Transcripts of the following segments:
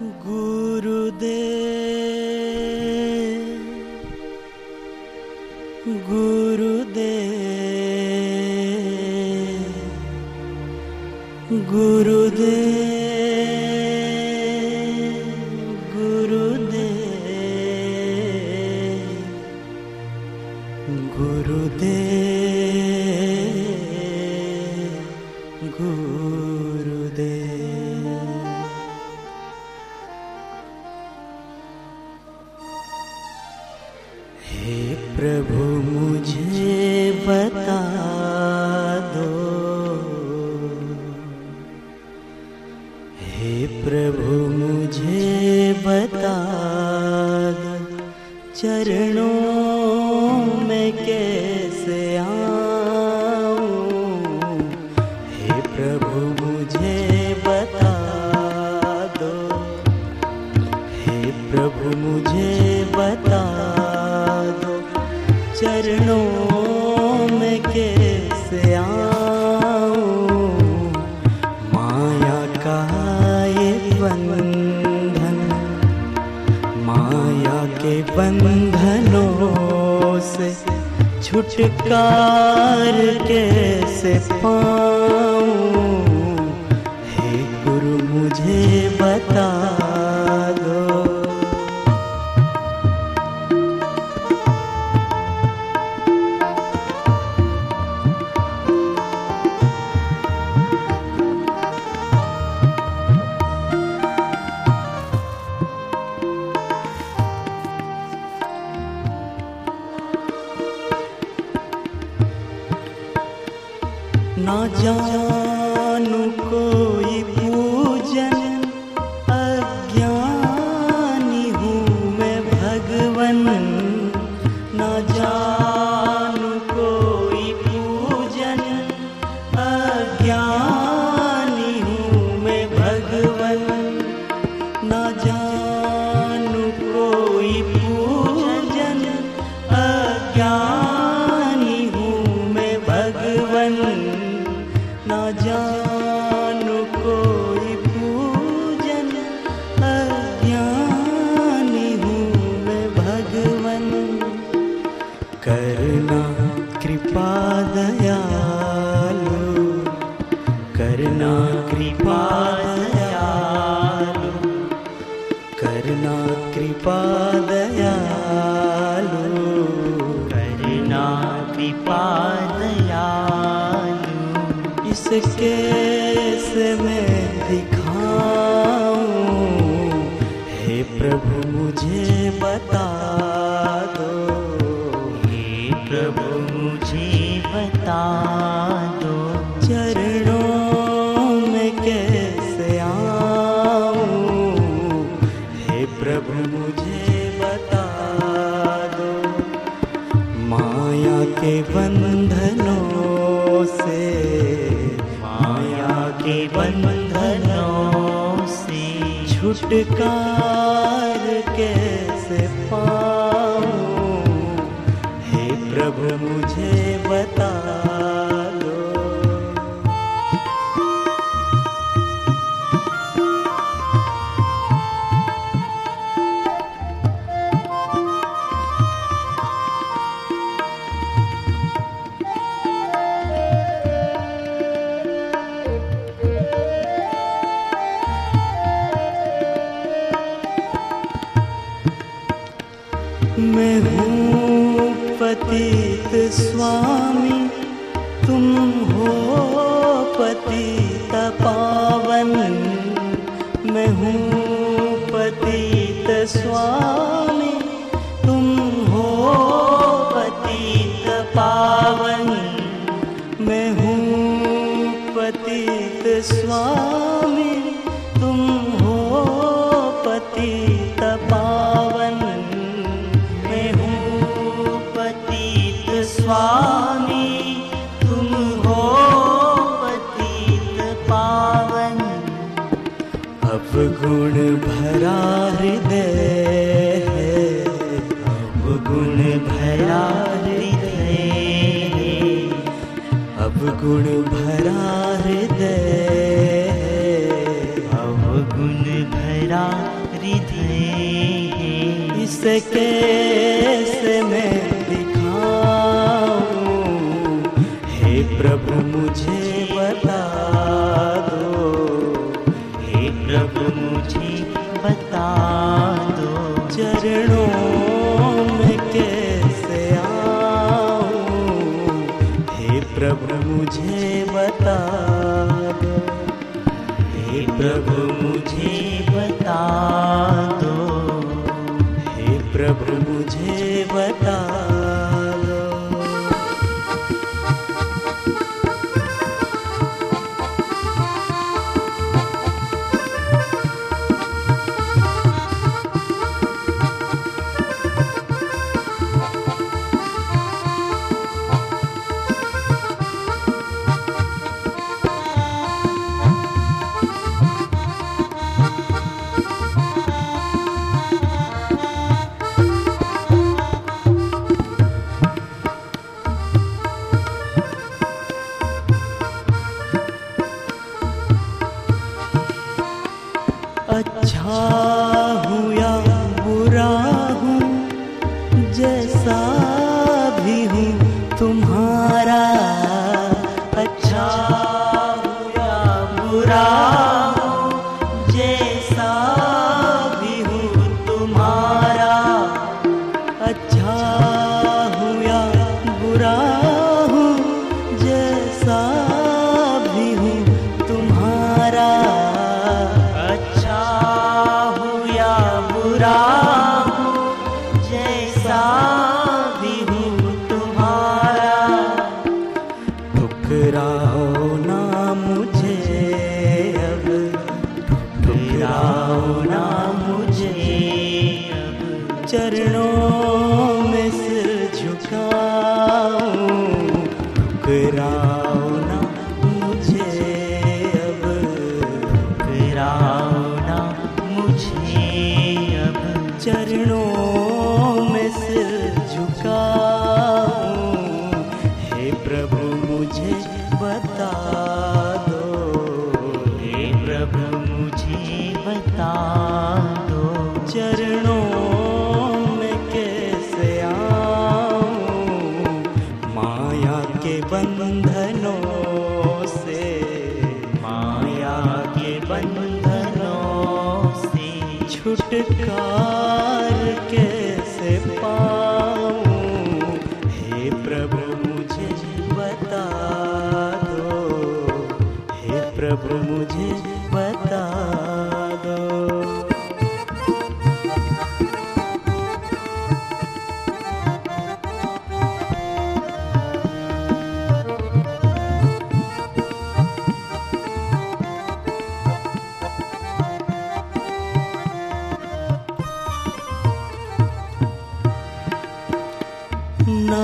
गुरुदेव गुरुदेव गुरुदेव गुरुदेव गुरु प्रभु, मुझे बता चरणों में कैसे हे प्रभु, मुझे बता दो। हे प्रभु, मुझे बता दो चरणों में कैसे बंधनों से छुटकार कैसे पाऊँ? हे गुरु मुझे बता 那家 करना, कृपा दयालु। करना, कृपा दयालु। करना, कृपा दयालु। करना, कृपा दयालु। इसके दिखाऊँ, हे प्रभु मुझे बता माया के बंधनों से माया के बंधनों से। छुटकार कैसे पाऊँ? हे प्रभु मुझे पतित स्वामी, तुम हो पतित पावन। मैं हूँ पतित स्वामी, तुम हो पतित पावन। मैं हूँ पतित स्वामी। भरार अब गुण भरा हृदय। अब गुण भरा हृदय इसके कैसे हे प्रभु, मुझे बता दो। हे प्रभु, मुझे बता दो। हे प्रभु मुझे बता जैसा तुम्हारा। मुझे अब मुझे चरणों में सिर झुकाऊं ठुकराओ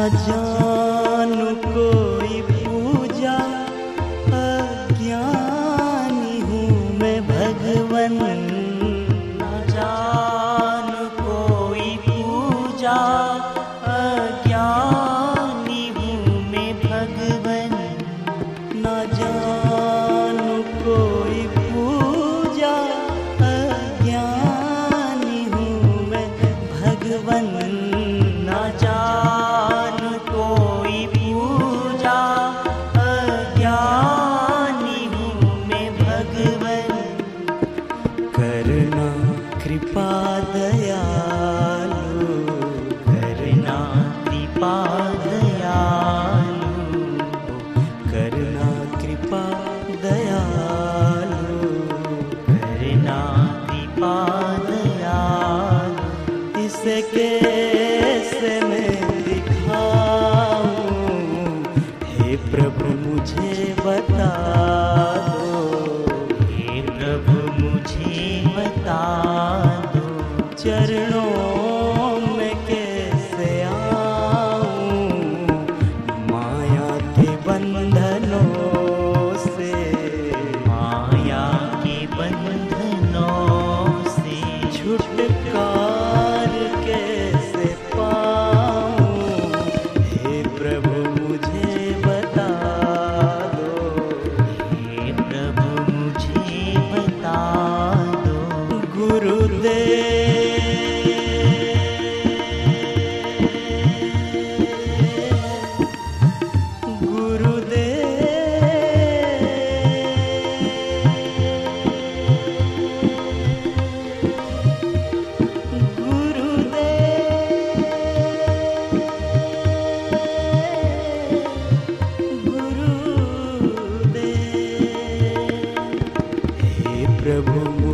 जा कृपा प्रभु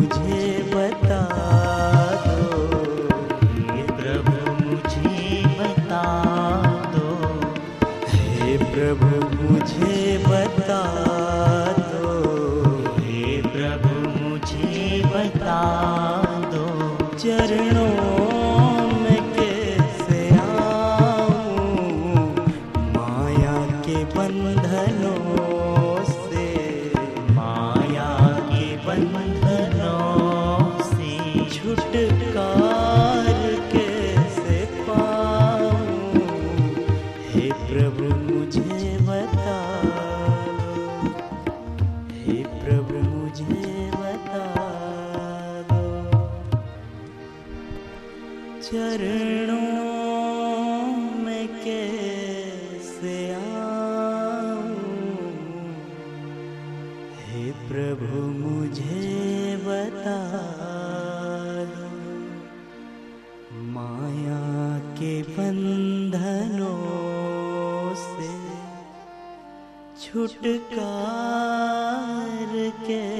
प्रभु मुझे बता दो। मुझे बता दो। माया के बंधनों से छुटकारा again.